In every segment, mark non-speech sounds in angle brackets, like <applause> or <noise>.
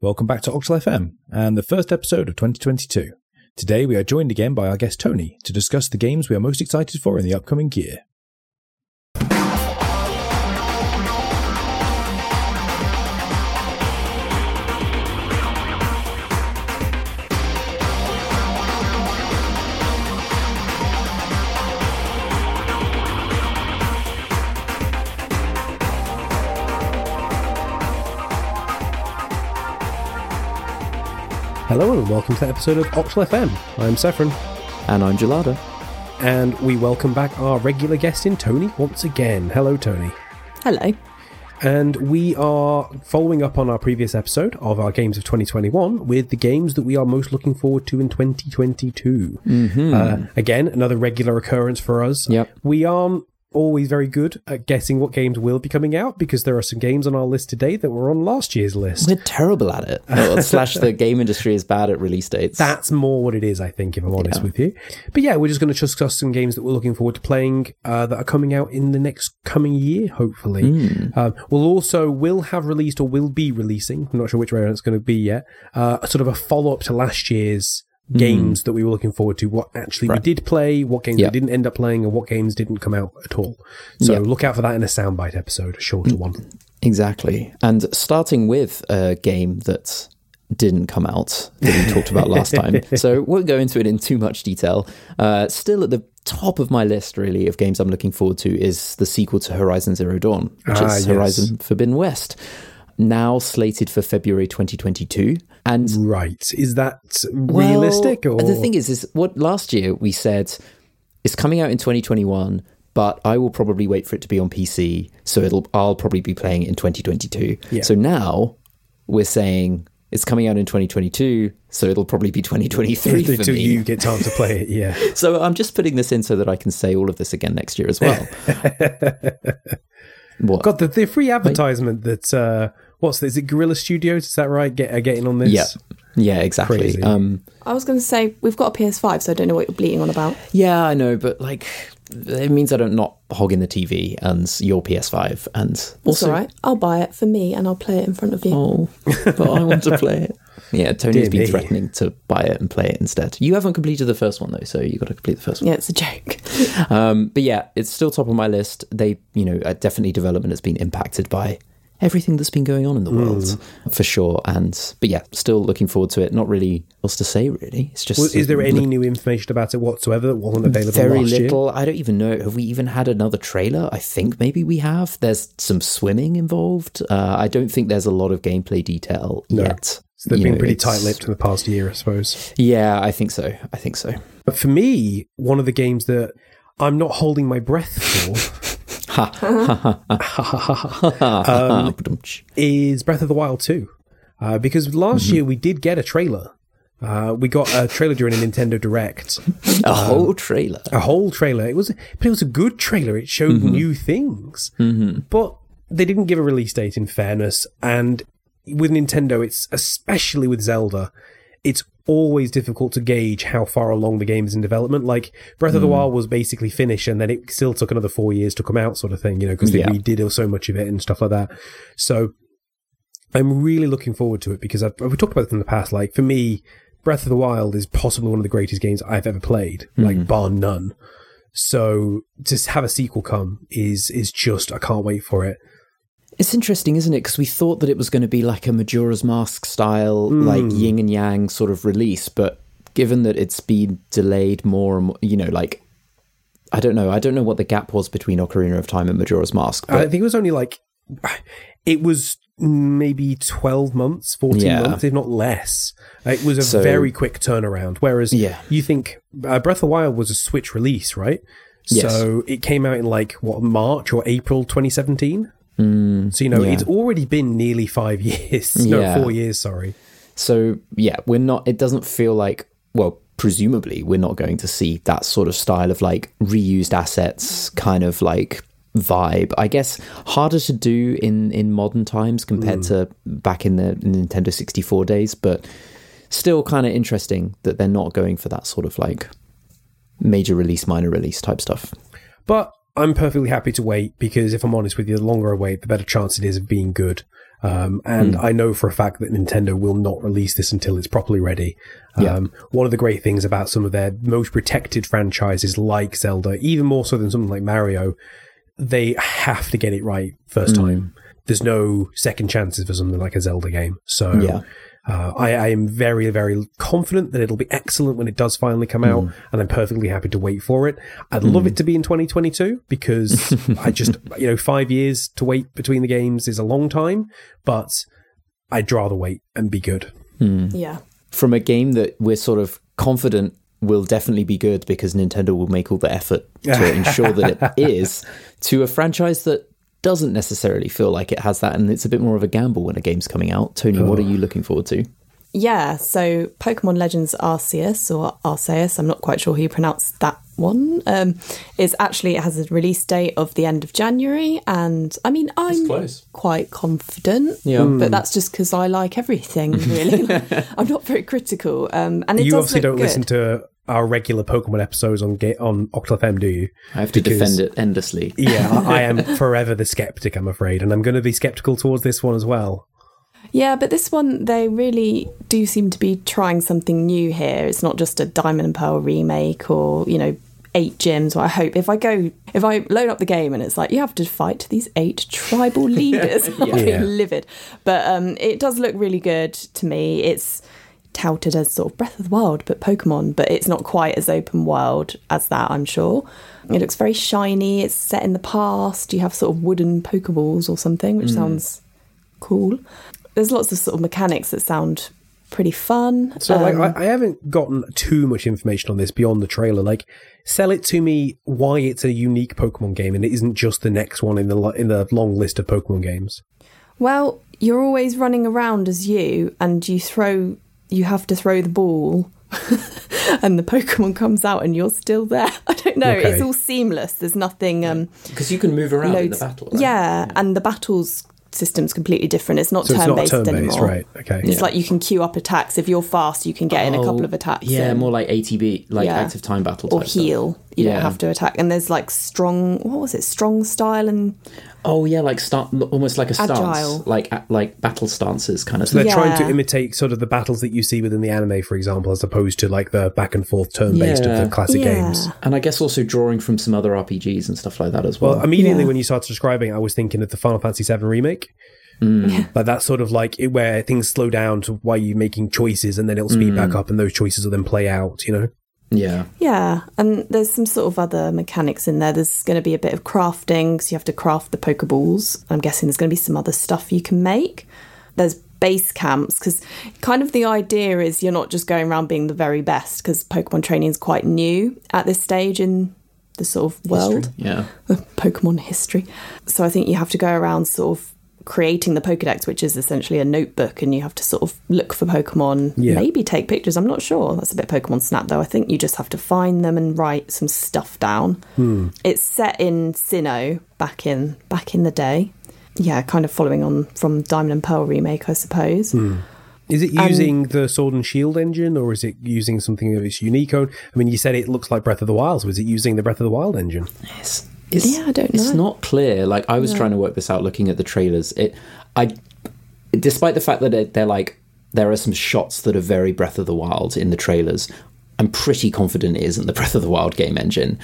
Welcome back to Octal FM and the first episode of 2022. Today we are joined again by our guest Tony to discuss the games we are most excited for in the upcoming year. Hello and welcome to the episode of Octal FM. I'm Saffron, And I'm Gelada. and we welcome back our regular guest in Tony once again. Hello, Tony. Hello. And we are following up on our previous episode of our games of 2021 with the games that we are most looking forward to in 2022. Mm-hmm. Uh, again, another regular occurrence for us. Yep. We aren't always very good at guessing what games will be coming out because there are some games on our list today that were on last year's list. We're terrible at it. <laughs> Slash, the game industry is bad at release dates. That's more what it is, I think, if I'm honest Yeah. with you. But yeah, we're just going to discuss some games that we're looking forward to playing uh, that are coming out in the next coming year, hopefully. Um, we'll also will have released or will be releasing. I'm not sure which way it's going to be yet. Uh, sort of a follow up to last year's games that we were looking forward to. What actually we did play, what games Yeah. we didn't end up playing, and what games didn't come out at all. So Yeah. look out for that in a soundbite episode, a shorter one. Exactly. And starting with a game that didn't come out that we talked about last time. <laughs> So won't go into it in too much detail. Uh, still at the top of my list, really, of games I'm looking forward to is the sequel to Horizon Zero Dawn, which Ah, is yes. Horizon Forbidden West. Now slated for February 2022. And Right? Is that Well, realistic? Or the thing is, is what last year we said it's coming out in 2021, but I will probably wait for it to be on PC, so it'll I'll probably be playing it in 2022. Yeah. So now we're saying it's coming out in 2022, so it'll probably be 2023 until you get time to play it, yeah. <laughs> So I'm just putting this in so that I can say all of this again next year as well. <laughs> what? God, the, the free advertisement that uh, what's this? Is it Guerrilla Studios? Is that right? Get uh, getting on this? yeah, yeah, exactly. Um, I was going to say we've got a PS5, so I don't know what you're bleating on about. Yeah, I know, but like it means I don't not hog in the TV and your PS5 and That's also all right. I'll buy it for me, and I'll play it in front of you. oh, but I want to play it. <laughs> Yeah, Tony's Dear been me. threatening to buy it and play it instead. You haven't completed the first one though, so you got to complete the first one. Yeah, it's a joke. Um, but yeah, it's still top of my list. They, you know, uh, definitely development has been impacted by everything that's been going on in the world Hmm. for sure. And but yeah, still looking forward to it. Not really else to say really. It's just Well, is there any new information about it whatsoever that wasn't available very last year? little. I don't even know. Have we even had another trailer? I think maybe we have. There's some swimming involved. Uh, I don't think there's a lot of gameplay detail yet. So they've You been know, pretty tight-lipped in the past year, I suppose. Yeah, I think so. I think so. But for me, one of the games that I'm not holding my breath for <laughs> um, is Breath of the Wild 2. Uh, because last Mm-hmm. year we did get a trailer. Uh, we got a trailer during a Nintendo Direct. a whole trailer. a whole trailer. It was, but it was a good trailer. It showed Mm-hmm. new things, but they didn't give a release date. In fairness, and with Nintendo, it's especially with Zelda, it's always difficult to gauge how far along the game is in development. Like Breath Mm. of the Wild was basically finished, and then it still took another four years to come out, sort of thing. You know, because they Yeah. redid so much of it and stuff like that. So I'm really looking forward to it because I've, we talked about it in the past. Like for me, Breath of the Wild is possibly one of the greatest games I've ever played, like bar none. So to have a sequel come is is just I can't wait for it. It's interesting, isn't it? Because we thought that it was going to be like a Majora's Mask style, Hmm. like yin and yang sort of release, but given that it's been delayed more and more, you know, like I don't know, I don't know what the gap was between Ocarina of Time and Majora's Mask, I but think it was only like it was maybe twelve months, fourteen Yeah. months, if not less. It was a So- very quick turnaround. Whereas Yeah. you think uh, Breath of the Wild was a Switch release, right? Yes. So it came out in like what March or April 2017. Mm, so you know yeah. it's already been nearly five <laughs> years. no, Yeah. four years. Sorry. So yeah, we're not. It doesn't feel like well, presumably we're not going to see that sort of style of like reused assets, kind of like vibe. I guess harder to do in in modern times compared mm. to back in the Nintendo sixty four days, but still kind of interesting that they're not going for that sort of like major release, minor release type stuff. But I'm perfectly happy to wait because if I'm honest with you, the longer I wait, the better chance it is of being good. Um, and I know for a fact that Nintendo will not release this until it's properly ready. Um, One of the great things about some of their most protected franchises like Zelda, even more so than something like Mario, they have to get it right first time. There's no second chances for something like a Zelda game. So Yeah. Uh, I, I am very, very confident that it'll be excellent when it does finally come out, Hmm. and I'm perfectly happy to wait for it. I'd love it to be in 2022 because <laughs> I just, you know, five years to wait between the games is a long time, but I'd rather wait and be good. Yeah. From a game that we're sort of confident will definitely be good because Nintendo will make all the effort to <laughs> ensure that it is, to a franchise that doesn't necessarily feel like it has that, and it's a bit more of a gamble when a game's coming out. Tony, what are you looking forward to? Yeah, so Pokemon Legends Arceus or Arceus, I'm not quite sure how you pronounce that one, um, is actually, it has a release date of the end of January. And I mean, I'm quite confident, Yeah. but that's just because I like everything, really. <laughs> <laughs> I'm not very critical. Um, and it you does obviously look don't good. listen to our regular Pokemon episodes on Ga- on Octal do you? I have to Because- defend it endlessly. Yeah, I I am <laughs> forever the skeptic, I'm afraid, and I'm going to be skeptical towards this one as well. Yeah, but this one, they really do seem to be trying something new here. It's not just a Diamond and Pearl remake or, you know, eight gyms. Or I hope if I go, if I load up the game and it's like, you have to fight these eight tribal <laughs> leaders, I'll be Yeah. livid. But um, it does look really good to me. It's touted as sort of Breath of the Wild, but Pokemon, but it's not quite as open world as that, I'm sure. It looks very shiny. It's set in the past. You have sort of wooden Pokeballs or something, which sounds cool. There's lots of sort of mechanics that sound pretty fun. So, like, Um, I, I haven't gotten too much information on this beyond the trailer. Like, sell it to me why it's a unique Pokemon game and it isn't just the next one in the in the long list of Pokemon games. well, you're always running around as you, and you throw. You have to throw the ball, <laughs> and the Pokemon comes out, and you're still there. <laughs> I don't know. Okay. It's all seamless. There's nothing. Um, Because you can move around in the battle. right? yeah, and the battles system's completely different. It's not So turn based anymore. right? Okay. It's like you can queue up attacks. If you're fast, you can get in a couple Oh, of attacks. Yeah, in. more like ATB, like Yeah. active time battle. or heal. stuff. Heal. You Yeah. don't have to attack. And there's like strong. What was it? Strong style and Oh yeah, like start almost like a stance, Agile. like like battle stances kind of So they're thing. trying to imitate sort of the battles that you see within the anime, for example, as opposed to like the back and forth turn based of the classic Yeah. games. And I guess also drawing from some other RPGs and stuff like that as well. Well, immediately Yeah. when you started describing, I was thinking of the Final Fantasy VII remake. Mm. Like that sort of like it, where things slow down to why you're making choices, and then it'll speed Mm. back up, and those choices will then play out. You know, yeah, Yeah, and there's some sort of other mechanics in there. There's going to be a bit of crafting, because you have to craft the Pokeballs. I'm guessing there's going to be some other stuff you can make. There's base camps, because kind of the idea is you're not just going around being the very best, because Pokemon training is quite new at this stage in the sort of world. yeah. <laughs> Pokemon history. So I think you have to go around sort of creating the Pokedex, which is essentially a notebook, and you have to sort of look for Pokemon, Yeah. maybe take pictures. I'm not sure. That's a bit Pokemon Snap, though. I think you just have to find them and write some stuff down. It's set in Sinnoh back in back in the day. Yeah, kind of following on from Diamond and Pearl remake, I suppose. is it Um, using the Sword and Shield engine, or is it using something of its unique own? I mean, you said it looks like Breath of the Wild. So is it using the Breath of the Wild engine? It's, it's, Yeah, I don't know. It's not clear. Like I was trying to work this out looking at the trailers. It, I, despite the fact that it, they're like there are some shots that are very Breath of the Wild in the trailers. I'm pretty confident it isn't the Breath of the Wild game engine.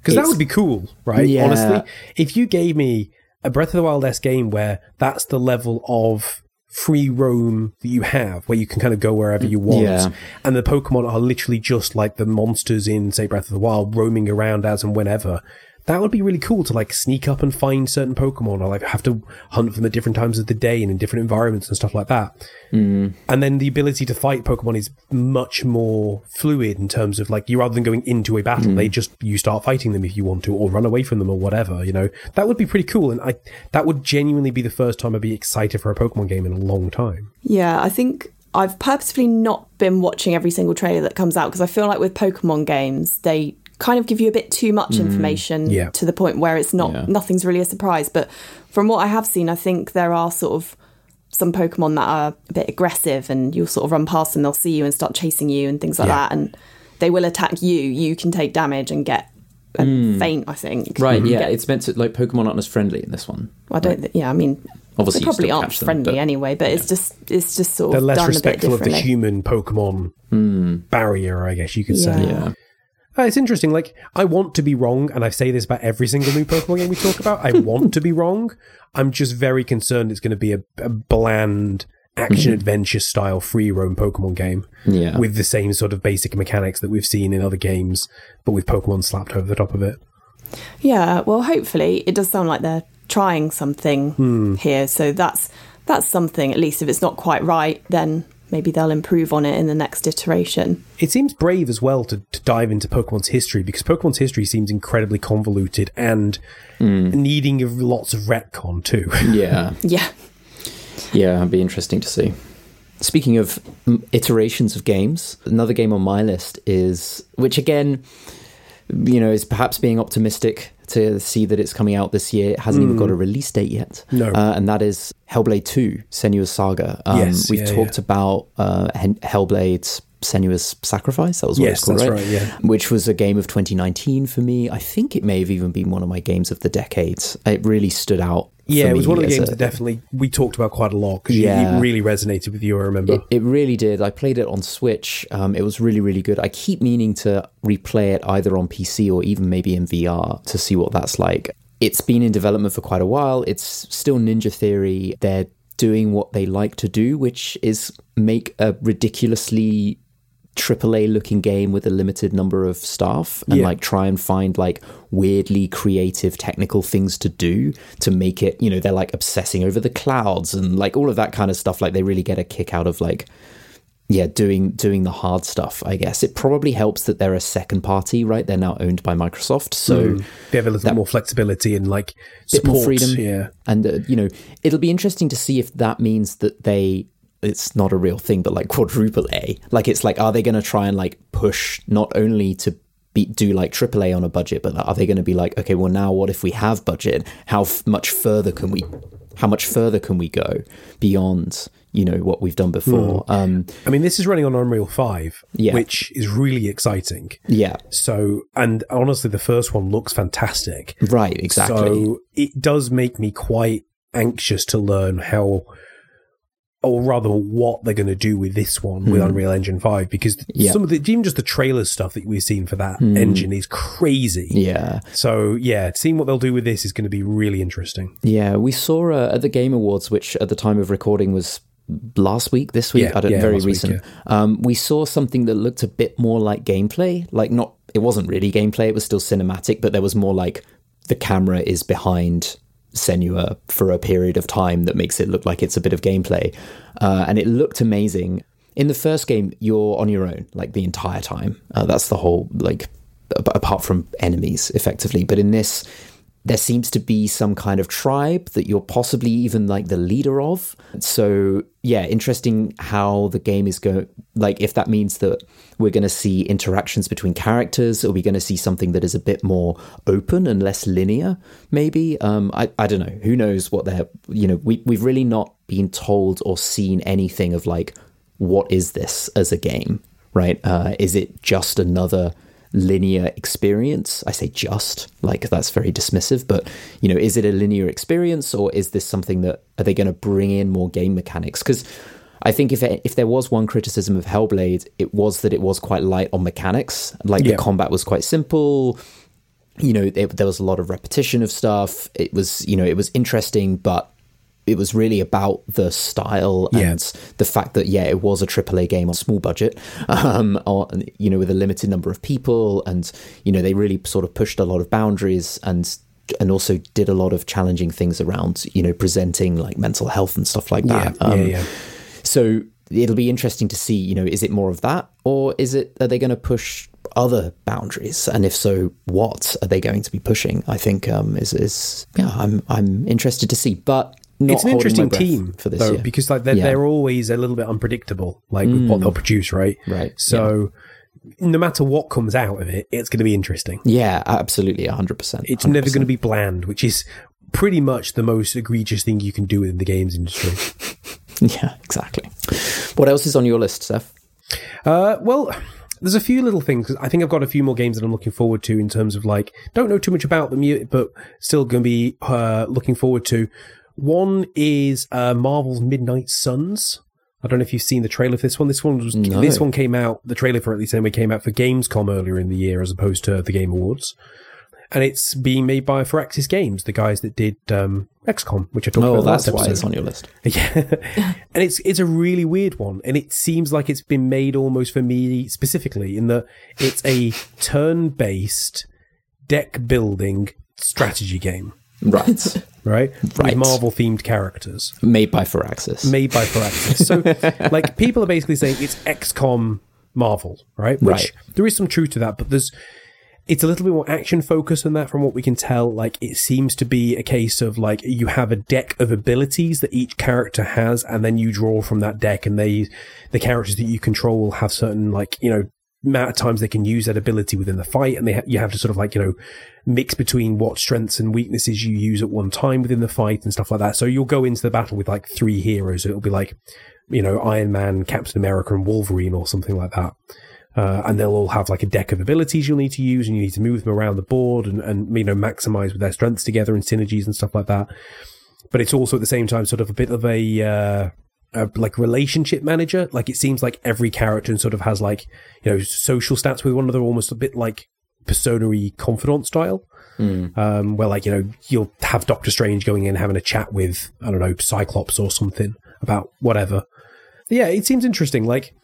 Because that would be cool, right? Yeah. Honestly, if you gave me a Breath of the Wild s game where that's the level of free roam that you have, where you can kind of go wherever you want, Yeah. and the Pokemon are literally just like the monsters in, say, Breath of the Wild, roaming around as and whenever. That would be really cool to like sneak up and find certain Pokemon, or like have to hunt for them at different times of the day and in different environments and stuff like that. Mm-hmm. And then the ability to fight Pokemon is much more fluid in terms of like you rather than going into a battle, mm. they just you start fighting them if you want to, or run away from them or whatever. You know that would be pretty cool, and I that would genuinely be the first time I'd be excited for a Pokemon game in a long time. Yeah, I think I've purposefully not been watching every single trailer that comes out because I feel like with Pokemon games, they kind of give you a bit too much mm, information Yeah. to the point where it's not Yeah. nothing's really a surprise. But from what I have seen, I think there are sort of some Pokemon that are a bit aggressive and you'll sort of run past them, they'll see you and start chasing you and things like Yeah. that. And they will attack you. You can take damage and get and hmm. faint, I think. Right? You Yeah, get- it's meant to like Pokemon aren't as friendly in this one. I don't. thi- Yeah, I mean, Obviously, They probably still aren't catch them, friendly but- anyway, but it's just it's just sort They're of less done a bit respectful of the human Pokemon hmm. barrier, I guess you could say. Yeah. Yeah. Uh, it's interesting. Like, I want to be wrong, and I say this about every single new Pokemon game we talk about. I want to be <laughs> wrong. I'm just very concerned it's going to be a, a bland action adventure style free roam Pokemon game Yeah. with the same sort of basic mechanics that we've seen in other games, but with Pokemon slapped over the top of it. Yeah, well, hopefully it does sound like they're trying something Hmm. here. So that's that's something. At least if it's not quite right, then maybe they'll improve on it in the next iteration. It seems brave as well to, to dive into Pokemon's history because Pokemon's history seems incredibly convoluted and needing of lots of retcon too. <laughs> Yeah. Yeah, Yeah, it'd be interesting to see. Speaking of mm, iterations of games, another game on my list is, which again, you know, is perhaps being optimistic to see that it's coming out this year. It hasn't even got a release date yet. No. Uh, and that is Hellblade 2, Senua's Saga. Um, Yes, we've yeah, talked about uh, Hellblade's Senua's Sacrifice. That was what Yes, it's called, that's right? right, yeah. Which was a game of 2019 for me. I think it may have even been one of my games of the decade. It really stood out. Yeah, it was one of the games a- that definitely we talked about quite a lot because Yeah. it really resonated with you. I remember. It, it really did. I played it on Switch. Um, it was really, really good. I keep meaning to replay it either on PC or even maybe in VR to see what that's like. It's been in development for quite a while. It's still Ninja Theory. They're doing what they like to do, which is make a ridiculously AAA looking game with a limited number of staff and Yeah. like try and find like weirdly creative technical things to do to make it, you know, they're like obsessing over the clouds and like all of that kind of stuff. Like they really get a kick out of like yeah, doing doing the hard stuff, I guess. It probably helps that they're a second party, right? They're now owned by Microsoft. So they have a little more flexibility and like bit more freedom. Yeah, And uh, you know, it'll be interesting to see if that means that they it's not a real thing, but like quadruple A. Like it's like, are they going to try and like push not only to be, do like triple A on a budget, but are they going to be like, okay, well now what if we have budget? How f- much further can we? How much further can we go beyond you know what we've done before? Um, I mean, this is running on Unreal Five, Yeah. which is really exciting. yeah, So, and honestly, the first one looks fantastic. right, exactly. So it does make me quite anxious to learn how, or rather, what they're going to do with this one with Unreal Engine Five, because Hmm. Yeah. Hmm. some of the even just the trailer stuff that we've seen for that engine is crazy. yeah. So yeah, seeing what they'll do with this is going to be really interesting. Yeah, we saw uh, at the Game Awards, which at the time of recording was last week, this week, Yeah, I don't yeah, very last week, recent. um, we saw something that looked a bit more like gameplay. Like not, it wasn't really gameplay; it was still cinematic, but there was more like the camera is behind Senua for a period of time that makes it look like it's a bit of gameplay, uh, and it looked amazing. In the first game, you're on your own like the entire time. Uh, that's the whole like apart from enemies effectively but in this there seems to be some kind of tribe that you're possibly even like the leader of. So yeah interesting how the game is going like if that means that we're going to see interactions between characters are we going to see something that is a bit more open and less linear maybe? Um i, I don't know. Who knows what they're you know we, we've really not been told or seen anything of like what is this as a game right? Uh is it just another linear experience. I say just, like that's very dismissive, but you know, is it a linear experience or is this something that are they going to bring in more game mechanics? Because I think if it, if there was one criticism of Hellblade, it was that it was quite light on mechanics. Like Yeah. the combat was quite simple. You know, there, there was a lot of repetition of stuff. It was, you know, it was interesting, but it was really about the style Yeah. and the fact that yeah it was a AAA game on small budget um or you know with a limited number of people and you know they really sort of pushed a lot of boundaries and and also did a lot of challenging things around you know presenting like mental health and stuff like Yeah, that. Um, yeah, yeah. so it'll be interesting to see you know is it more of that or is it are they going to push other boundaries? And if so what are they going to be pushing? I think um is is yeah i'm i'm interested to see. But it's an interesting team for this though, year. because like they're, Yeah. Mm. they're always a little bit unpredictable, like with what they'll produce, right? Right, So no matter what comes out of it, it's going to be interesting. Yeah, absolutely, hundred percent. It's never going to be bland, which is pretty much the most egregious thing you can do in the games industry. <laughs> Yeah, exactly. What else is on your list, Seth? Uh, well, there's a few little things. I think I've got a few more games that I'm looking forward to in terms of like, don't know too much about them yet, but still going to be uh, looking forward to. One is uh, Marvel's Midnight Suns. I don't know if you've seen the trailer for this one. This one was No. this one came out. The trailer for it, at least anyway, came out for Gamescom earlier in the year, as opposed to the Game Awards. And it's being made by Firaxis Games, the guys that did um, XCOM, which I talked Oh, about that's last why it's on your list. <laughs> Yeah, and it's it's a really weird one, and it seems like it's been made almost for me specifically in that it's a turn-based deck building strategy game, Right. <laughs> right? Right. With Marvel-themed characters Made by Firaxis. made by Firaxis. so, <laughs> like, people are basically saying it's XCOM Marvel, right? Which Right. there is some truth to that, but there's it's a little bit more action focused than that from what we can tell. Like it seems to be a case of like you have a deck of abilities that each character has, and then you draw from that deck, and they the characters that you control will have certain like you know amount of times they can use that ability within the fight, and they ha- you have to sort of like you know mix between what strengths and weaknesses you use at one time within the fight and stuff like that. So you'll go into the battle with like three heroes. It'll be like you know Iron Man, Captain America, and Wolverine, or something like that. Uh, and they'll all have like a deck of abilities you'll need to use, and you need to move them around the board and, and you know maximize with their strengths together and synergies and stuff like that. But it's also at the same time sort of a bit of a, uh, a like relationship manager. Like it seems like every character sort of has like you know social stats with one another, almost a bit like persona confidant style. Um, where like you know you'll have Doctor Strange going in having a chat with I don't know Cyclops or something about whatever. Yeah, it seems interesting. Like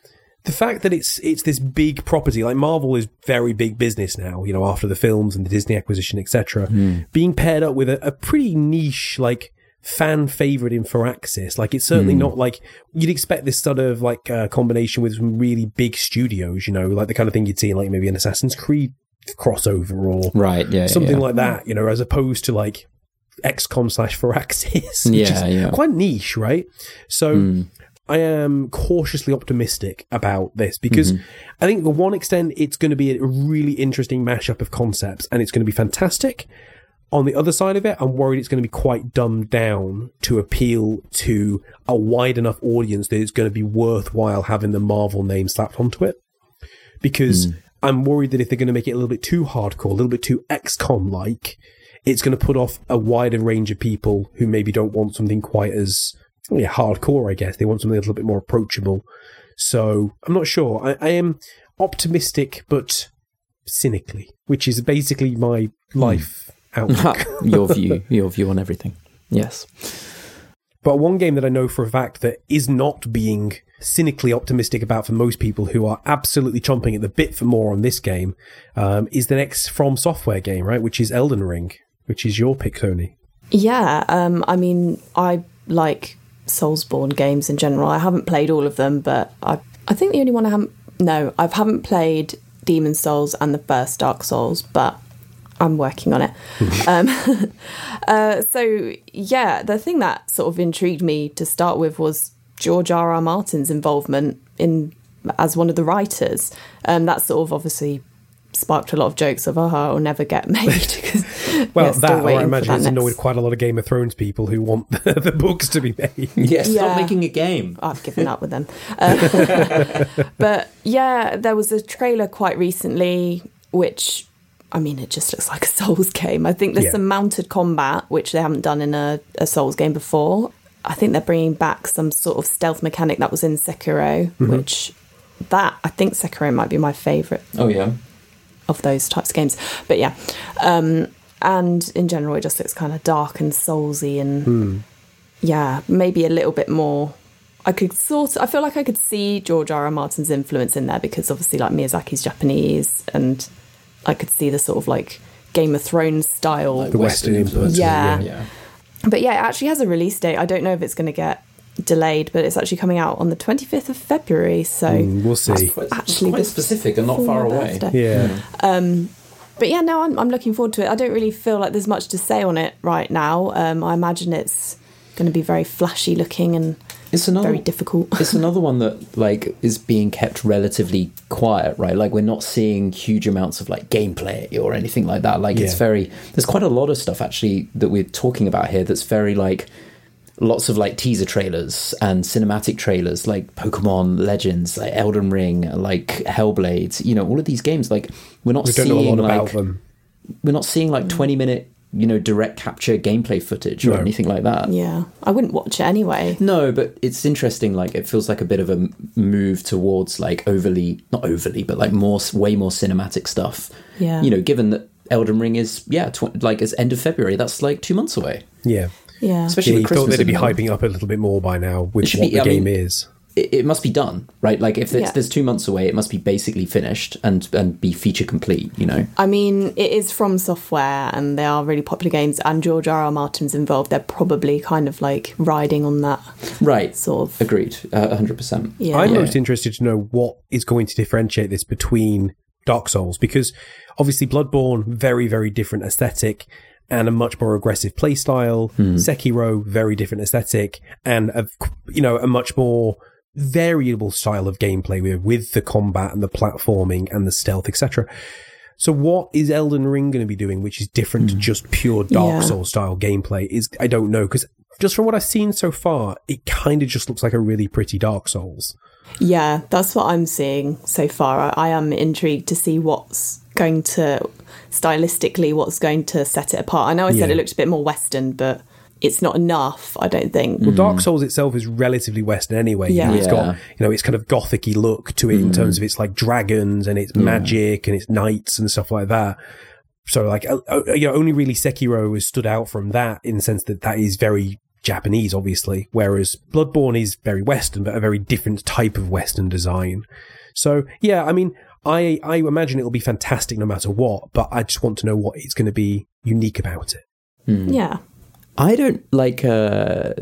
the fact that it's it's this big property, like Marvel is very big business now, you know, after the films and the Disney acquisition, etc. Being paired up with a, a pretty niche, like fan favorite in Firaxis. Like it's certainly hmm. not like you'd expect this sort of like uh, combination with some really big studios, you know, like the kind of thing you'd see in like maybe an Assassin's Creed crossover or Right, yeah. something yeah. like that, you know, as opposed to like XCOM slash Firaxis, <laughs> which Yeah, is yeah. quite niche, right? So hmm. I am cautiously optimistic about this because mm-hmm. I think, to one extent, it's going to be a really interesting mashup of concepts and it's going to be fantastic. On the other side of it, I'm worried it's going to be quite dumbed down to appeal to a wide enough audience that it's going to be worthwhile having the Marvel name slapped onto it because hmm. I'm worried that if they're going to make it a little bit too hardcore, a little bit too XCOM like, it's going to put off a wider range of people who maybe don't want something quite as yeah, hardcore, I guess. They want something a little bit more approachable. So I'm not sure. I, I am optimistic, but cynically, which is basically my hmm. life outlook. <laughs> your view, your view on everything. Yes. But one game that I know for a fact that is not being cynically optimistic about for most people who are absolutely chomping at the bit for more on this game um, is the next From Software game, right? Which is Elden Ring, which is your pick, Tony. Yeah, um, I mean, I like Soulsborne games in general. I haven't played all of them, but I I think the only one I haven't no, I haven't played Demon Souls and the first Dark Souls, but I'm working on it. <laughs> um, <laughs> uh, so yeah, the thing that sort of intrigued me to start with was George R. R. Martin's involvement in as one of the writers. Um, that sort of obviously sparked a lot of jokes of, oh, it'll never get <laughs> made. Well, that, or I imagine that it's annoyed next- quite a lot of Game of Thrones people who want the books to be made. Yeah, stop Yeah. making a game. I've given up with them. Uh, but yeah, there was a trailer quite recently, which I mean, it just looks like a <laughs> Souls game. I think there's Yeah. some mounted combat, which they haven't done in a, a Souls game before. I think they're bringing back some sort of stealth mechanic that was in Sekiro, which that I think Sekiro might be my favourite Oh yeah. of those types of games. But yeah, um, and in general, it just looks kind of dark and soulsy, and yeah, maybe a little bit more. I could sort. I feel like I could see George R. R. Martin's influence in there because obviously, like Miyazaki's Japanese, and I could see the sort of like Game of Thrones style. The Western influence. Yeah. Yeah. But yeah, it actually has a release date. I don't know if it's going to get delayed, but it's actually coming out on the 25th of February. So Mm, we'll see. Quite, Actually, quite this- specific and not far away. birthday. Yeah. but yeah, no, I'm, I'm looking forward to it. I don't really feel like there's much to say on it right now. Um, I imagine it's going to be very flashy looking and It's another very difficult. <laughs> it's another one that like is being kept relatively quiet right? Like we're not seeing huge amounts of like gameplay or anything like that. Like it's very there's quite a lot of stuff actually that we're talking about here that's very like lots of like teaser trailers and cinematic trailers like pokemon legends like elden ring like hellblade you know all of these games. Like we're not We don't seeing know a lot like about them. we're not seeing like mm. 20 minute you know, direct capture gameplay footage or No. anything like that. Yeah, I wouldn't watch it anyway. No, but it's interesting. Like, it feels like a bit of a move towards like overly, not overly, but like more, way more cinematic stuff. Yeah. You know, given that Elden Ring is, yeah, tw- like it's end of February. That's like two months away. Yeah. Yeah. Especially Yeah, with you Christmas. thought they'd be hyping up a little bit more by now with what be- the I game mean- is. It, it must be done, right? Like, if it's, Yeah. there's two months away, it must be basically finished and and be feature complete. You know. I mean, it is From Software and they are really popular games, and George R. R. Martin's involved. They're probably kind of like riding on that Right. sort of. Agreed. Uh, 100%. Yeah. I'm Yeah. most interested to know what is going to differentiate this between Dark Souls because obviously Bloodborne very very different aesthetic and a much more aggressive playstyle. Sekiro very different aesthetic and a you know a much more variable style of gameplay with with the combat and the platforming and the stealth etc. So what is Elden Ring going to be doing which is different to hmm. just pure Dark Yeah. Souls style gameplay is I don't know because just from what I've seen so far it kind of just looks like a really pretty Dark Souls. Yeah, that's what I'm seeing so far. I, I am intrigued to see what's going to, stylistically, what's going to set it apart. I know I said Yeah. it looked a bit more Western, but it's not enough, I don't think. Well, Dark Souls itself is relatively Western anyway. You know, Yeah. it's Yeah. got you know its kind of gothicy look to it in terms of its like dragons and its magic and its knights and stuff like that. So like uh, uh, you know, only really Sekiro has stood out from that in the sense that that is very Japanese, obviously, whereas Bloodborne is very Western, but a very different type of Western design. So yeah, I mean, I I imagine it'll be fantastic no matter what, but I just want to know what it's going to be unique about it. Yeah. I don't like. Uh,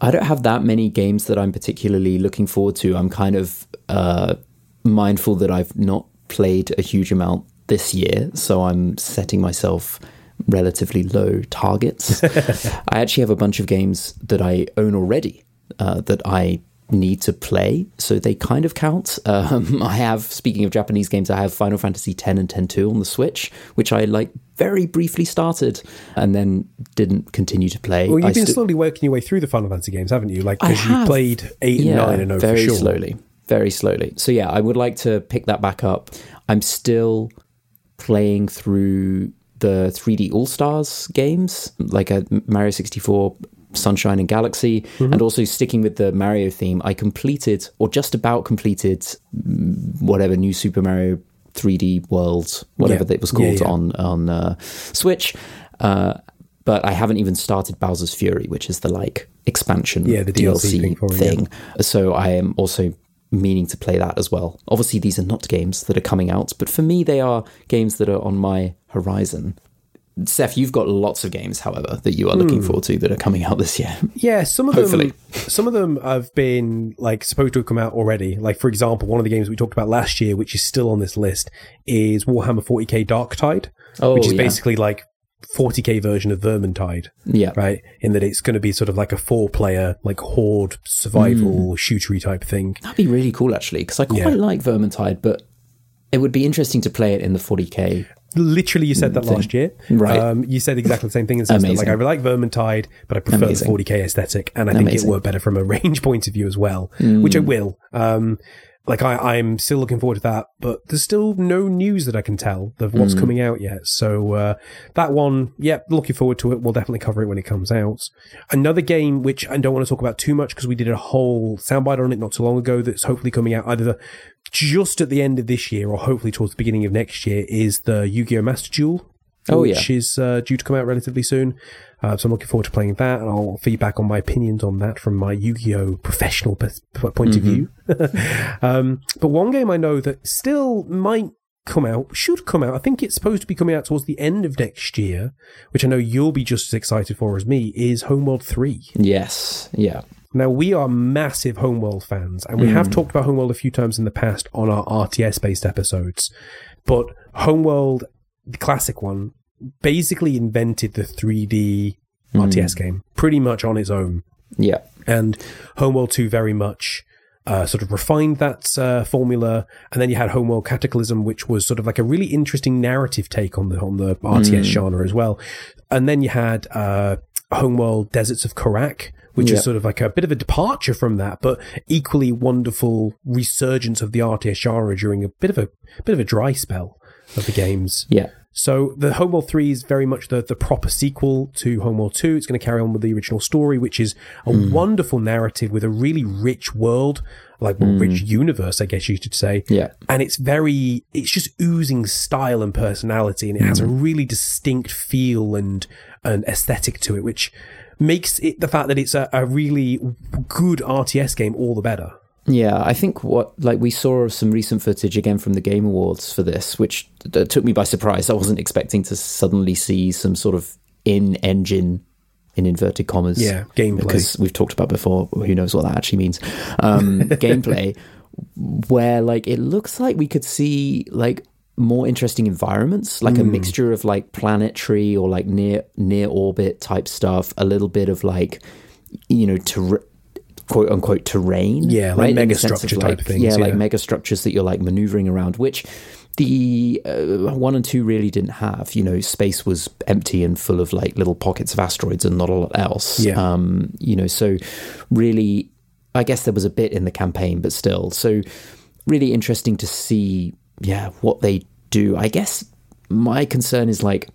I don't have that many games that I'm particularly looking forward to. I'm kind of uh, mindful that I've not played a huge amount this year, so I'm setting myself relatively low targets. <laughs> I actually have a bunch of games that I own already uh, that I need to play, so they kind of count. Um, <laughs> I have, speaking of Japanese games, I have Final Fantasy X and X-2 on the Switch, which I like very briefly started and then didn't continue to play. Well, you've I been stu- slowly working your way through the Final Fantasy games, haven't you? Like because you played eight and nine, know very sure. slowly, very slowly. So yeah, I would like to pick that back up. I'm still playing through the 3D All Stars games, like a Mario 64, Sunshine and Galaxy, Mm-hmm. and also sticking with the Mario theme. I completed, or just about completed, mm, whatever new Super Mario 3D World, whatever Yeah. that was called yeah. on on uh, Switch. Uh, but I haven't even started Bowser's Fury, which is the like expansion Yeah, the DLC DLC thing it, thing. So I am also meaning to play that as well. Obviously, these are not games that are coming out, but for me, they are games that are on my horizon. Seth, you've got lots of games, however, that you are looking Hmm. forward to that are coming out this year. <laughs> Yeah, some of Hopefully. them, some of them have been like supposed to have come out already. Like for example, one of the games we talked about last year, which is still on this list, is Warhammer 40k Darktide, Oh, which is yeah. basically like 40k version of Vermintide. Yeah. right? In that it's going to be sort of like a four-player, like horde survival shootery type thing. That'd be really cool, actually, because I quite Yeah. like Vermintide, but it would be interesting to play it in the 40k. Literally, you said that last year. Right. Um, you said exactly the same thing in the that, like, I like Vermintide, but I prefer Amazing. the 40k aesthetic, and I think it Amazing. worked better from a <laughs> range point of view as well, which I will. Um, like, I, I'm still looking forward to that, but there's still no news that I can tell of what's coming out yet. So, uh, that one, yeah, looking forward to it. We'll definitely cover it when it comes out. Another game, which I don't want to talk about too much because we did a whole soundbite on it not too long ago, that's hopefully coming out either just at the end of this year or hopefully towards the beginning of next year, is the Yu Gi Oh! Master Duel. Oh, yeah. which is uh, due to come out relatively soon. Uh, so I'm looking forward to playing that, and I'll feedback on my opinions on that from my Yu-Gi-Oh professional p- point of view. <laughs> um, but one game I know that still might come out, should come out. I think it's supposed to be coming out towards the end of next year, which I know you'll be just as excited for as me. Is Homeworld Three. Yes. Yeah. Now we are massive Homeworld fans, and we have talked about Homeworld a few times in the past on our RTS-based episodes. But Homeworld, the classic one, basically invented the 3D RTS game pretty much on its own, Yeah. and Homeworld 2 very much. Uh, sort of refined that uh, formula, and then you had Homeworld Cataclysm, which was sort of like a really interesting narrative take on the on the RTS genre as well. And then you had uh, Homeworld Deserts of Kharak, which Yeah. is sort of like a bit of a departure from that, but equally wonderful resurgence of the RTS genre during a bit of a bit of a dry spell. Of the games. Yeah. So the Homeworld 3 is very much the, the proper sequel to Homeworld 2. It's going to carry on with the original story, which is a hmm. wonderful narrative with a really rich world, like a rich hmm. universe, I guess you should say. Yeah. And it's very, it's just oozing style and personality, and it has a hmm. really distinct feel and, and aesthetic to it, which makes it the fact that it's a, a really good RTS game all the better. Yeah, I think what like we saw some recent footage again from the Game Awards for this, which t- took me by surprise. I wasn't expecting to suddenly see some sort of in-engine, in inverted commas, Yeah, gameplay. because we've talked about before. Who knows what that actually means? Um, <laughs> gameplay, where like it looks like we could see like more interesting environments, like a mixture of like planetary or like near near orbit type stuff, a little bit of like you know ter- quote unquote terrain, Yeah, like right? In the mega structure type like, things, yeah, like yeah. mega structures that you're like maneuvering around, which the uh, one and two really didn't have. You know, space was empty and full of like little pockets of asteroids and not a lot else. Yeah. Um, you know, so really, I guess there was a bit in the campaign, but still, so really interesting to see. Yeah, what they do. I guess my concern is like,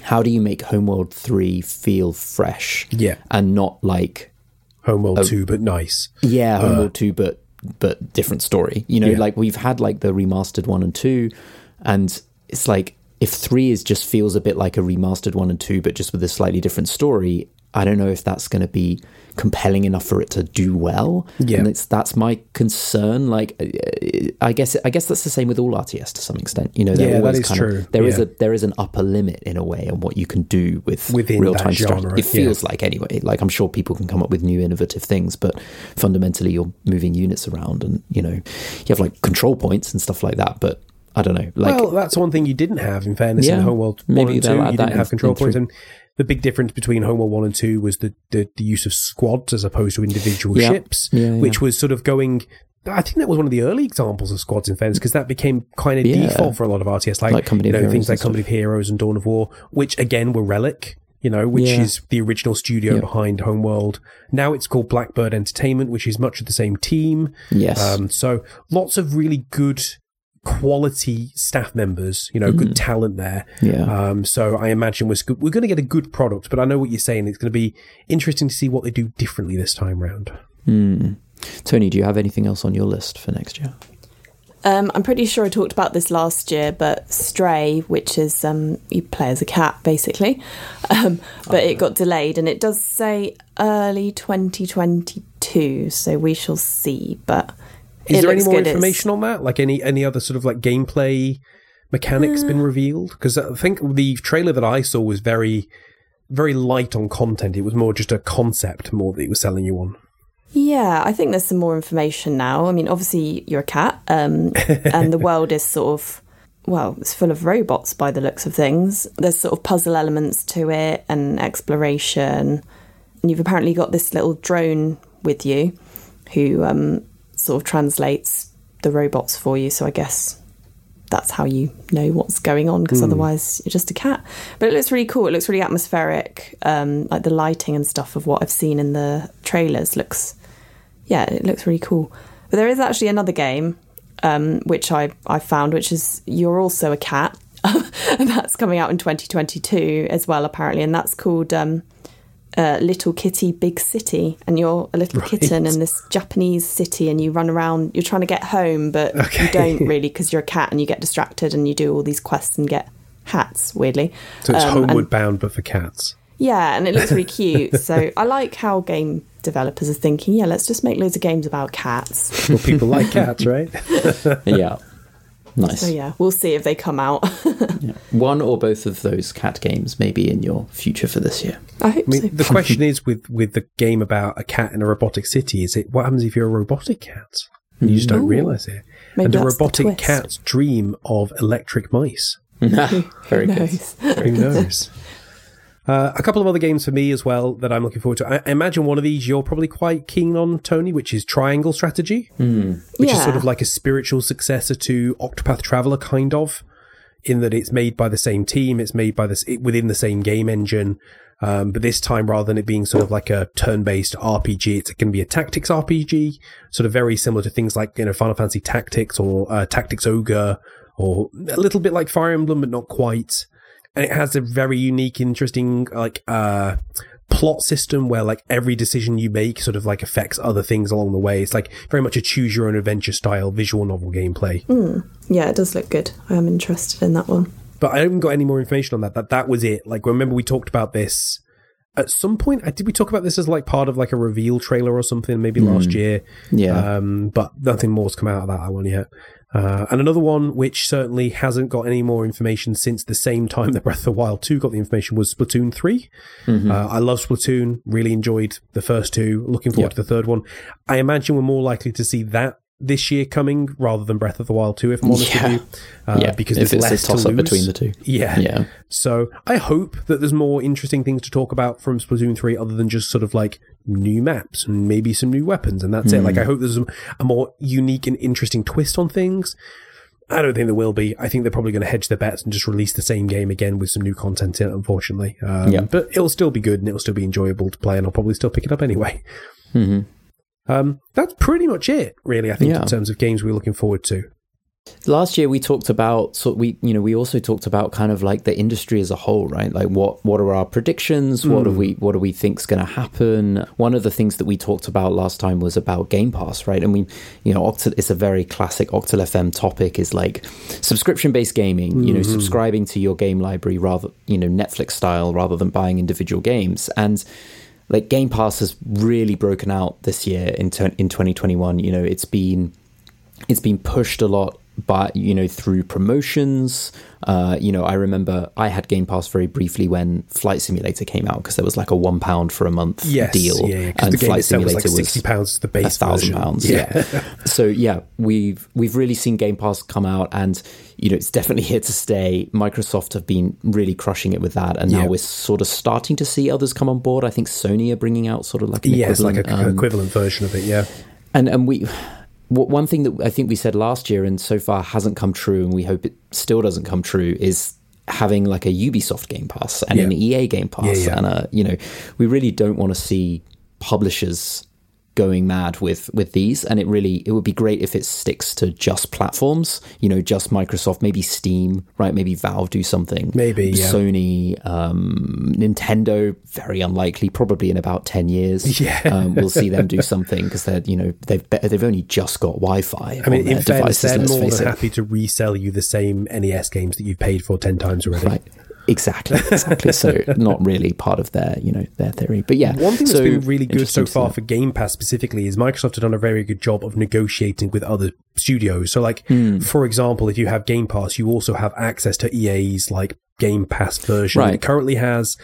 how do you make Homeworld three feel fresh? Yeah. and not like Homeworld 2, but nice. yeah, uh, Homeworld two, but but different story. You know, Yeah. like we've had like the remastered one and two, and it's like if three is just feels a bit like a remastered one and two, but just with a slightly different story. I don't know if that's going to be compelling enough for it to do well. Yeah. and it's that's my concern. Like, uh, I guess I guess that's the same with all RTS to some extent. You know, they're Yeah, that is kind true. Of, there is Yeah. a there is an upper limit in a way on what you can do with Within real time strategy. It yeah. feels like anyway. Like I'm sure people can come up with new innovative things, but fundamentally you're moving units around, and you know you have like control points and stuff like that. But I don't know, like well, that's one thing you didn't have, in fairness, in Yeah, Homeworld 1 maybe and 2. they'll You didn't that in- have control in points. And the big difference between Homeworld 1 and 2 was the, the, the use of squads as opposed to individual Yeah. ships, Yeah, yeah. which was sort of going. I think that was one of the early examples of squads in fairness because that became kind of default for a lot of RTS, like, Like you know things like Company of Heroes and Dawn of War, which again were Relic, you know, which is the original studio behind Homeworld. Now it's called Blackbird Entertainment, which is much of the same team. yes, Um, so lots of really good quality staff members, you know, good talent there. yeah. Um, so I imagine we're, we're going to get a good product, but I know what you're saying. It's going to be interesting to see what they do differently this time round. Hmm. Tony, do you have anything else on your list for next year? Um, I'm pretty sure I talked about this last year, but Stray, which is um, you play as a cat basically, <laughs> um, but it got delayed and it does say early 2022, so we shall see. But Is it there any more information on that? Like any any other sort of like gameplay mechanics been revealed? Because I think the trailer that I saw was very very light on content. It was more just a concept more that it was selling you on. Yeah, I think there's some more information now. I mean, obviously you're a cat, um, <laughs> and the world is sort of well, it's full of robots by the looks of things. There's sort of puzzle elements to it and exploration. And you've apparently got this little drone with you who um, sort of translates the robots for you. So I guess that's how you know what's going on because otherwise you're just a cat. But it looks really cool. It looks really atmospheric. Um, like the lighting and stuff of what I've seen in the trailers looks, yeah, it looks really cool. But there is actually another game um, which I I found, which is you're also a cat, and <laughs> that's coming out in 2022 as well apparently, and that's called. Um, uh, Little Kitty Big City, and you're a little kitten in this Japanese city, and you run around. You're trying to get home, but you don't <laughs> really because you're a cat, and you get distracted, and you do all these quests and get hats. Weirdly, So it's Um, and- homeward bound, but for cats. yeah, and it looks really cute. <laughs> so I like how game developers are thinking. Yeah, let's just make loads of games about cats. Well, people like cats, right? <laughs> yeah, nice. So yeah, we'll see if they come out. <laughs> One or both of those cat games may be in your future for this year. I hope I mean, so. the <laughs> question is with with the game about a cat in a robotic city, is it what happens if you're a robotic cat? And you just don't Ooh. realize it. Maybe and do that's the robotic twist. cats dream of electric mice? <laughs> Very Who good. knows? Who knows? Uh, a couple of other games for me as well that I'm looking forward to. I, I imagine one of these you're probably quite keen on, Tony, which is Triangle Strategy, which is sort of like a spiritual successor to Octopath Traveler, kind of, in that it's made by the same team, it's made by this it, within the same game engine. Um, but this time, rather than it being sort of like a turn-based RPG, it's going to be a tactics RPG, sort of very similar to things like you know Final Fantasy Tactics or uh, Tactics Ogre or a little bit like Fire Emblem, but not quite. And it has a very unique, interesting, like, uh, plot system where like every decision you make sort of like affects other things along the way. It's like very much a choose your own adventure style visual novel gameplay. Yeah, it does look good. I am interested in that one. But I haven't got any more information on that. That that was it. Like remember we talked about this at some point. Did we talk about this as like part of like a reveal trailer or something? Maybe last year. Yeah. Um, but nothing more's come out of that one yet. Uh, and another one which certainly hasn't got any more information since the same time that Breath of the Wild 2 got the information was Splatoon 3. Uh, I love Splatoon, really enjoyed the first two, looking forward Yeah. to the third one. I imagine we're more likely to see that this year coming rather than Breath of the Wild 2, if I'm honest Yeah. with you. Uh, Yeah, because if there's it's a less to lose. between the two. Yeah. Yeah. So I hope that there's more interesting things to talk about from Splatoon 3 other than just sort of like new maps and maybe some new weapons and that's it. Like I hope there's a, a more unique and interesting twist on things. I don't think there will be. I think they're probably going to hedge their bets and just release the same game again with some new content in it, unfortunately. Um, Yeah. But it'll still be good and it'll still be enjoyable to play and I'll probably still pick it up anyway. Um, that's pretty much it, really, I think, Yeah. in terms of games we're looking forward to. Last year we talked about so we you know we also talked about kind of like the industry as a whole, right? Like what what are our predictions? What do we what do we think's going to happen? One of the things that we talked about last time was about Game Pass, right? And we you know Octal, it's a very classic Octal FM topic is like subscription based gaming. You know, subscribing to your game library rather you know Netflix style rather than buying individual games and like Game Pass has really broken out this year in in 2021. You know, it's been it's been pushed a lot by you know through promotions uh you know i remember i had game pass very briefly when flight simulator came out because there was like a one pound for a month Yes, deal yeah, yeah, and flight itself was like sixty pounds the base a thousand pounds yeah, <laughs> so yeah we've we've really seen game pass come out and you know it's definitely here to stay microsoft have been really crushing it with that and Yeah. now we're sort of starting to see others come on board i think sony are bringing out sort of like an like equivalent, a um, equivalent version of it. Yeah. and and we one thing that I think we said last year and so far hasn't come true, and we hope it still doesn't come true, is having like a Ubisoft Game Pass and an EA Game Pass, Yeah, yeah. and a you know we really don't want to see publishers going mad with with these and it really it would be great if it sticks to just platforms you know just microsoft maybe steam right maybe valve do something Maybe, yeah. sony um nintendo very unlikely probably in about 10 years <laughs> Yeah. um, we'll see them do something because they're you know they've be- they've only just got wi-fi I mean, in fairness, devices they're more than happy to resell you the same NES games that you've paid for ten times already. right exactly exactly so <laughs> not really part of their you know their theory but yeah One thing that's been really good so far for Game Pass specifically is Microsoft have done a very good job of negotiating with other studios. So, like, Hmm. for example, if you have Game Pass, you also have access to EA's like Game Pass version. Right. It currently has,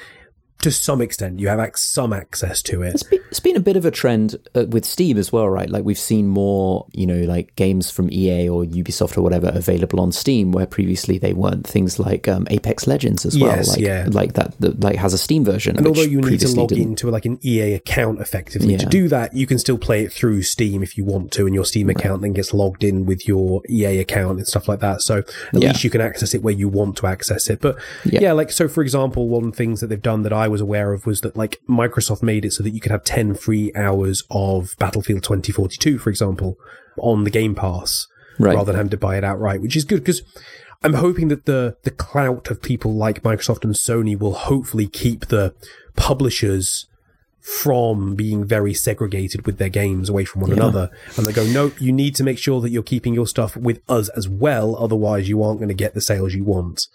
to some extent, you have ac- some access to it. It's been, it's been a bit of a trend uh, with Steam as well, right? Like we've seen more, you know, like games from EA or Ubisoft or whatever available on Steam, where previously they weren't. Things like um, Apex Legends as well, Yes, like yeah. like that, that like has a Steam version. And although you need to log didn't. into like an EA account effectively to do that, you can still play it through Steam if you want to, and your Steam account then gets logged in with your EA account and stuff like that. So at Yeah. least you can access it where you want to access it. But yeah. Yeah. like so for example, one of the things that they've done that I was aware of was that like Microsoft made it so that you could have 10 free hours of Battlefield 2042, for example, on the Game Pass Right. rather than having to buy it outright, which is good because I'm hoping that the the clout of people like Microsoft and Sony will hopefully keep the publishers from being very segregated with their games away from one another. And they go, nope, you need to make sure that you're keeping your stuff with us as well, otherwise you aren't going to get the sales you want.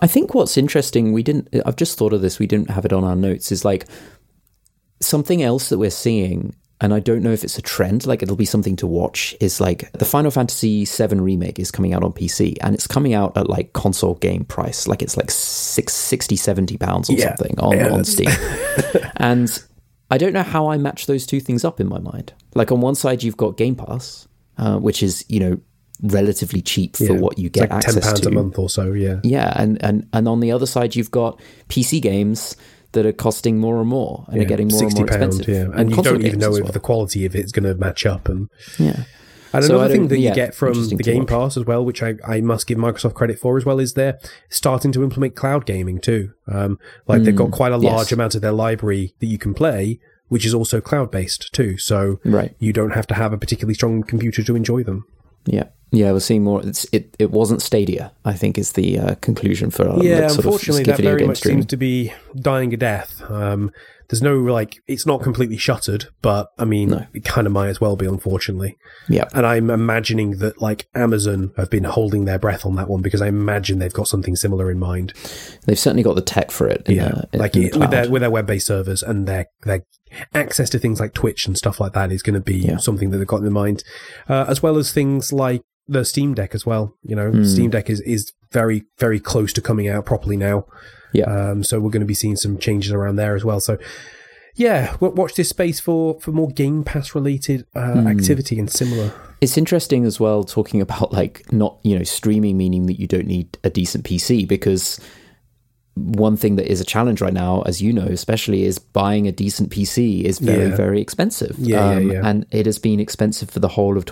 I think what's interesting, we didn't. I've just thought of this. We didn't have it on our notes. Is like something else that we're seeing, and I don't know if it's a trend. Like it'll be something to watch. Is like the Final Fantasy VII remake is coming out on PC, and it's coming out at like console game price. Like it's like six, 60, 70 pounds or Yeah. something on Yeah, on Steam. <laughs> and I don't know how I match those two things up in my mind. Like on one side, you've got Game Pass, uh, which is you know relatively cheap for Yeah. what you get like access ten pounds to a month or so, yeah. yeah, and, and and on the other side, you've got PC games that are costing more and more and are getting more and more pounds, expensive. yeah, and, you console don't even know if well. the quality of it's going to match up. And yeah. And So I another thing don't- that you get from the Game. Pass as well, which I, I must give Microsoft credit for as well, is they're starting to implement cloud gaming too. Um, like they've got quite a large yes. amount of their library that you can play, which is also cloud based too. So Right. you don't have to have a particularly strong computer to enjoy them. Yeah. Yeah, we're seeing more. It's, it it wasn't Stadia. I think is the uh, conclusion for uh, yeah. like, sort unfortunately, of that very much streaming. seems to be dying a death. Um, there's no like, it's not completely shuttered, but I mean, No. it kind of might as well be, unfortunately. Yeah, And I'm imagining that like Amazon have been holding their breath on that one because I imagine they've got something similar in mind. they've certainly got the tech for it. In Yeah, the, in like the it, with their with their web based servers and their their access to things like Twitch and stuff like that is going to be Yeah. something that they've got in mind, uh, as well as things like the Steam Deck as well. You know, Hmm. Steam Deck is is very very close to coming out properly now. Yeah. Um, so we're going to be seeing some changes around there as well. So. Yeah, watch this space for, for more Game Pass related uh, Hmm. activity and similar. It's interesting as well talking about like not you know streaming meaning that you don't need a decent PC because one thing that is a challenge right now, as you know, especially is buying a decent PC is very Yeah. very expensive. Um, Yeah, yeah, yeah. And it has been expensive for the whole of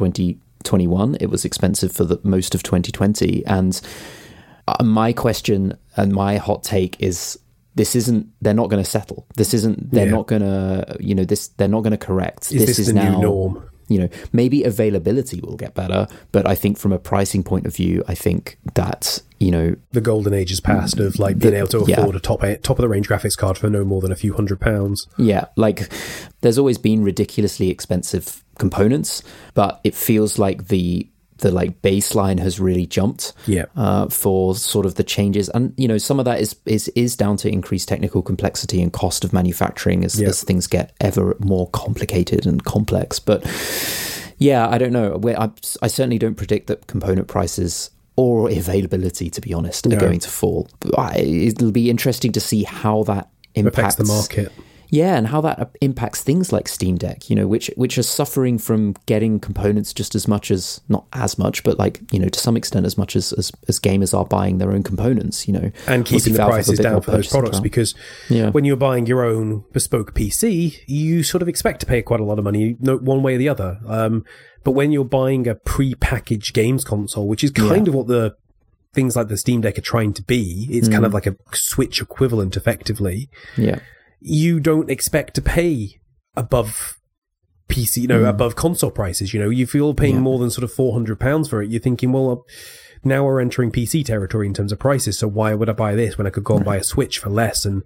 2021. It was expensive for the most of 2020. And uh, my question and my hot take is this isn't they're not going to settle this isn't they're Yeah. not going to you know this they're not going to correct Is this this is the now new norm? you know maybe availability will get better but i think from a pricing point of view i think that you know The golden age is past of like being able to yeah. afford a top top of the range graphics card for no more than a few hundred pounds. yeah like there's always been ridiculously expensive components but it feels like the the like baseline has really jumped Yeah. uh, for sort of the changes and you know some of that is is is down to increased technical complexity and cost of manufacturing as, Yeah. as things get ever more complicated and complex but yeah i don't know I, I certainly don't predict that component prices or availability to be honest No. are going to fall I, it'll be interesting to see how that impacts the market. yeah, and how that impacts things like Steam Deck, you know, which which are suffering from getting components just as much as not as much, but like you know to some extent as much as as, as gamers are buying their own components, you know, and keeping the Valve have a prices down for those products power. because Yeah. when you're buying your own bespoke PC, you sort of expect to pay quite a lot of money, no, one way or the other. Um, but when you're buying a pre-packaged games console, which is kind of what the things like the Steam Deck are trying to be, it's kind Mm. of like a Switch equivalent, effectively. yeah, You don't expect to pay above PC, you know, above console prices. You know, if you're paying Mm. Yeah. more than sort of four hundred pounds for it, you're thinking, well. Now we're entering PC territory in terms of prices. So why would I buy this when I could go and buy a Switch for less? And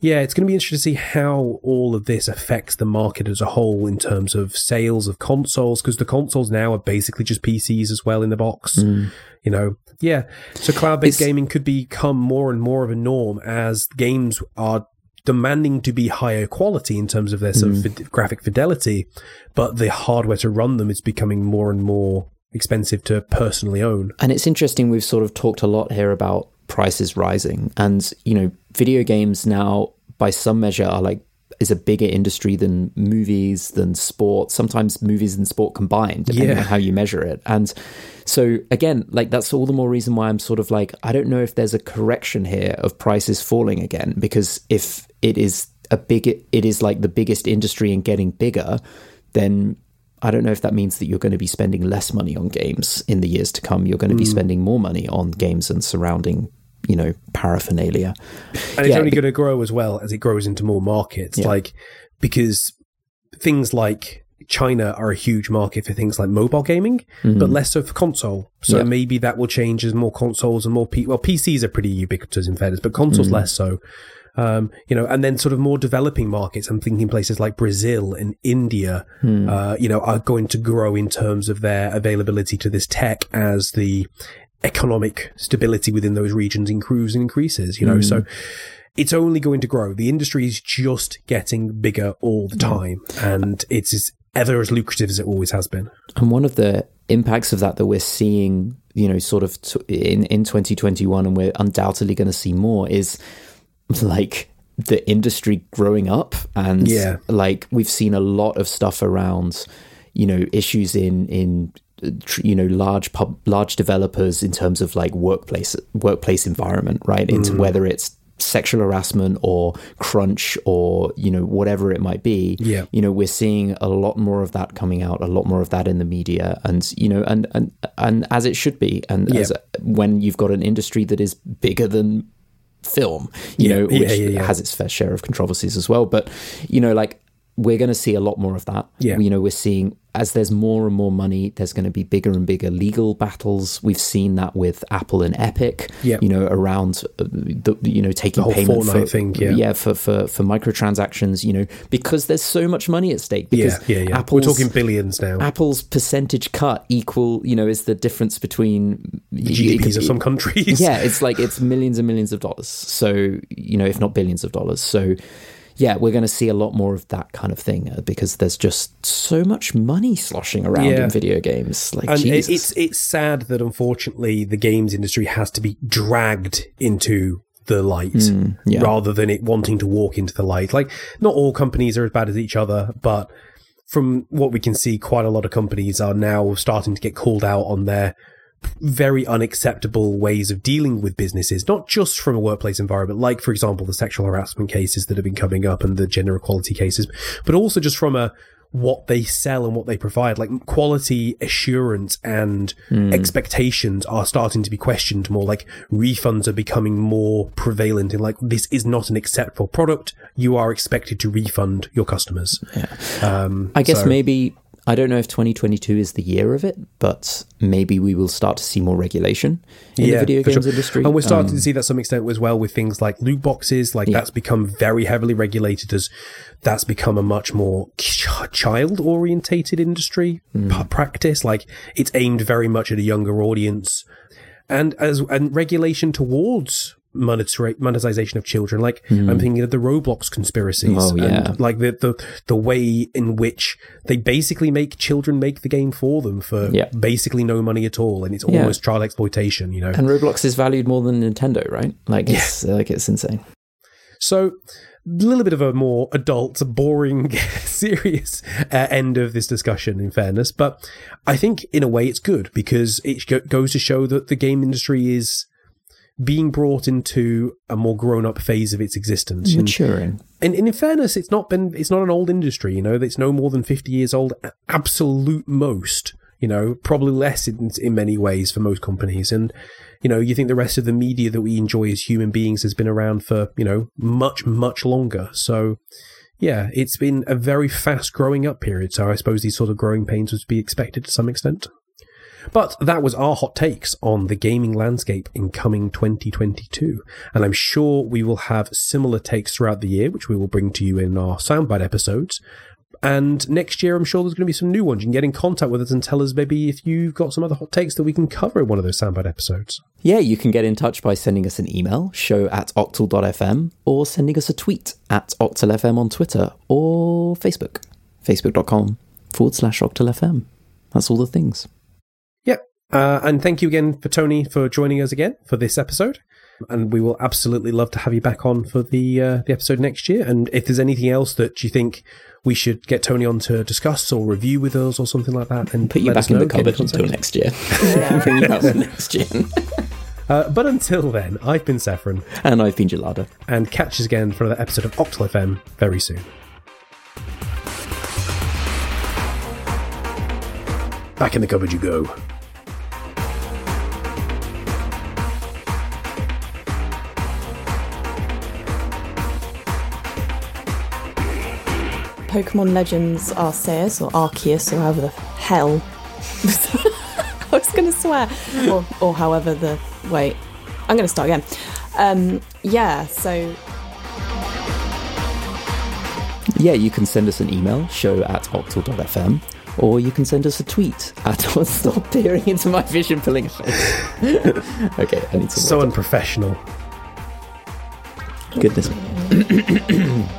yeah, it's going to be interesting to see how all of this affects the market as a whole in terms of sales of consoles, because the consoles now are basically just PCs as well in the box. Mm. You know, yeah. So cloud-based gaming could become more and more of a norm as games are demanding to be higher quality in terms of their sort of mm. fid- graphic fidelity, but the hardware to run them is becoming more and more expensive to personally own. and it's interesting. We've sort of talked a lot here about prices rising, and you know, video games now, by some measure, are like is a bigger industry than movies, than sport. Sometimes movies and sport combined, depending Yeah. on how you measure it. And so again, like that's all the more reason why I'm sort of like I don't know if there's a correction here of prices falling again because if it is a big, it is like the biggest industry and getting bigger, then I don't know if that means that you're going to be spending less money on games in the years to come. You're going to be mm. spending more money on games and surrounding, you know, paraphernalia. and it's Yeah, only going to grow as well as it grows into more markets. Yeah. Like because things like China are a huge market for things like mobile gaming, but less so for console. So Yeah. maybe that will change as more consoles and more P- well PCs are pretty ubiquitous in fairness, but consoles less so. Um, you know, and then sort of more developing markets. I'm thinking places like Brazil and India, uh, you know, are going to grow in terms of their availability to this tech as the economic stability within those regions improves and increases. You know, so mm. it's only going to grow. The industry is just getting bigger all the mm. time, and it's as ever as lucrative as it always has been. And one of the impacts of that that we're seeing, you know, sort of t- in in 2021, and we're undoubtedly going to see more, is like the industry growing up, and Yeah. like we've seen a lot of stuff around, you know, issues in in you know large pub large developers in terms of like workplace workplace environment, right? Into Mm. whether it's sexual harassment or crunch or you know whatever it might be Yeah. you know we're seeing a lot more of that coming out a lot more of that in the media and you know and and and as it should be and Yeah. as when you've got an industry that is bigger than film you Yeah. know which yeah. has its fair share of controversies as well but you know like we're going to see a lot more of that Yeah. you know we're seeing as there's more and more money, there's going to be bigger and bigger legal battles. We've seen that with Apple and Epic, Yep. you know, around uh, the you know taking payment for Fortnite thing, yeah. for, for for microtransactions, you know, because there's so much money at stake. Yeah, Because yeah, yeah. Apple's, We're talking billions now. Apple's percentage cut equal, you know, is the difference between the GDPs of some countries. <laughs> yeah, it's like it's millions and millions of dollars. So, you know, if not billions of dollars. So, yeah, we're going to see a lot more of that kind of thing uh, because there's just so much money sloshing around Yeah. in video games. Like, and Jesus. it's it's sad that unfortunately the games industry has to be dragged into the light Mm, yeah. rather than it wanting to walk into the light. Like not all companies are as bad as each other, but from what we can see, quite a lot of companies are now starting to get called out on their very unacceptable ways of dealing with businesses, not just from a workplace environment, like, for example, the sexual harassment cases that have been coming up and the gender equality cases, but also just from a what they sell and what they provide, like quality assurance and expectations are starting to be questioned more. Like refunds are becoming more prevalent in like, this is not an acceptable product. You are expected to refund your customers. Um, I guess so- maybe I don't know if 2022 is the year of it, but maybe we will start to see more regulation in the video games sure. industry. And we're starting Um, to see that to some extent as well with things like loot boxes. Like that's become very heavily regulated as that's become a much more child orientated industry Hmm. p- practice. Like it's aimed very much at a younger audience and as and regulation towards monetization of children. Like I'm thinking of the Roblox conspiracies. Hmm. Oh, yeah. And like the, the the way in which they basically make children make the game for them for Yeah. basically no money at all, and it's Yeah. almost child exploitation. You know. and Roblox is valued more than Nintendo, right? Like it's like it's insane. So, a little bit of a more adult, boring, <laughs> serious uh, end of this discussion, in fairness. But I think, in a way, it's good because it go- goes to show that the game industry is being brought into a more grown-up phase of its existence. Maturing. and, and in fairness, it's not been, it's not an old industry. You know, it's no more than fifty years old, absolute most. You know, probably less in in many ways for most companies, and you know, you think the rest of the media that we enjoy as human beings has been around for, you know, much, much longer. So, yeah, it's been a very fast growing up period. So I suppose these sort of growing pains would be expected to some extent. But that was our hot takes on the gaming landscape in coming 2022. And I'm sure we will have similar takes throughout the year, which we will bring to you in our soundbite episodes. And next year, I'm sure there's going to be some new ones. You can get in contact with us and tell us maybe if you've got some other hot takes that we can cover in one of those soundbite episodes. Yeah, you can get in touch by sending us an email, show at octal.fm, or sending us a tweet at octalfm on Twitter or Facebook, facebook.com forward slash octalfm. That's all the things. Yep. Uh, and thank you again for Tony for joining us again for this episode. And we will absolutely love to have you back on for the uh, the episode next year. And if there's anything else that you think we should get Tony on to discuss or review with us or something like that, then Put you back in know, the cupboard until next year. <laughs> Bring you out next year. <laughs> Uh, but until then, I've been Saffron, and I've been Gelada. and catch us again for another episode of Octal FM very soon. Back in the cupboard you go. Pokemon Legends Arceus or Arceus or however the hell. <laughs> I was going to swear. Or, or however the. Wait. I'm going to start again. Um, yeah, so Yeah, you can send us an email, show at octal.fm, or you can send us a tweet at <laughs> stop peering into my vision pulling face. <laughs> okay, I need some So unprofessional. Goodness. <coughs> <clears throat>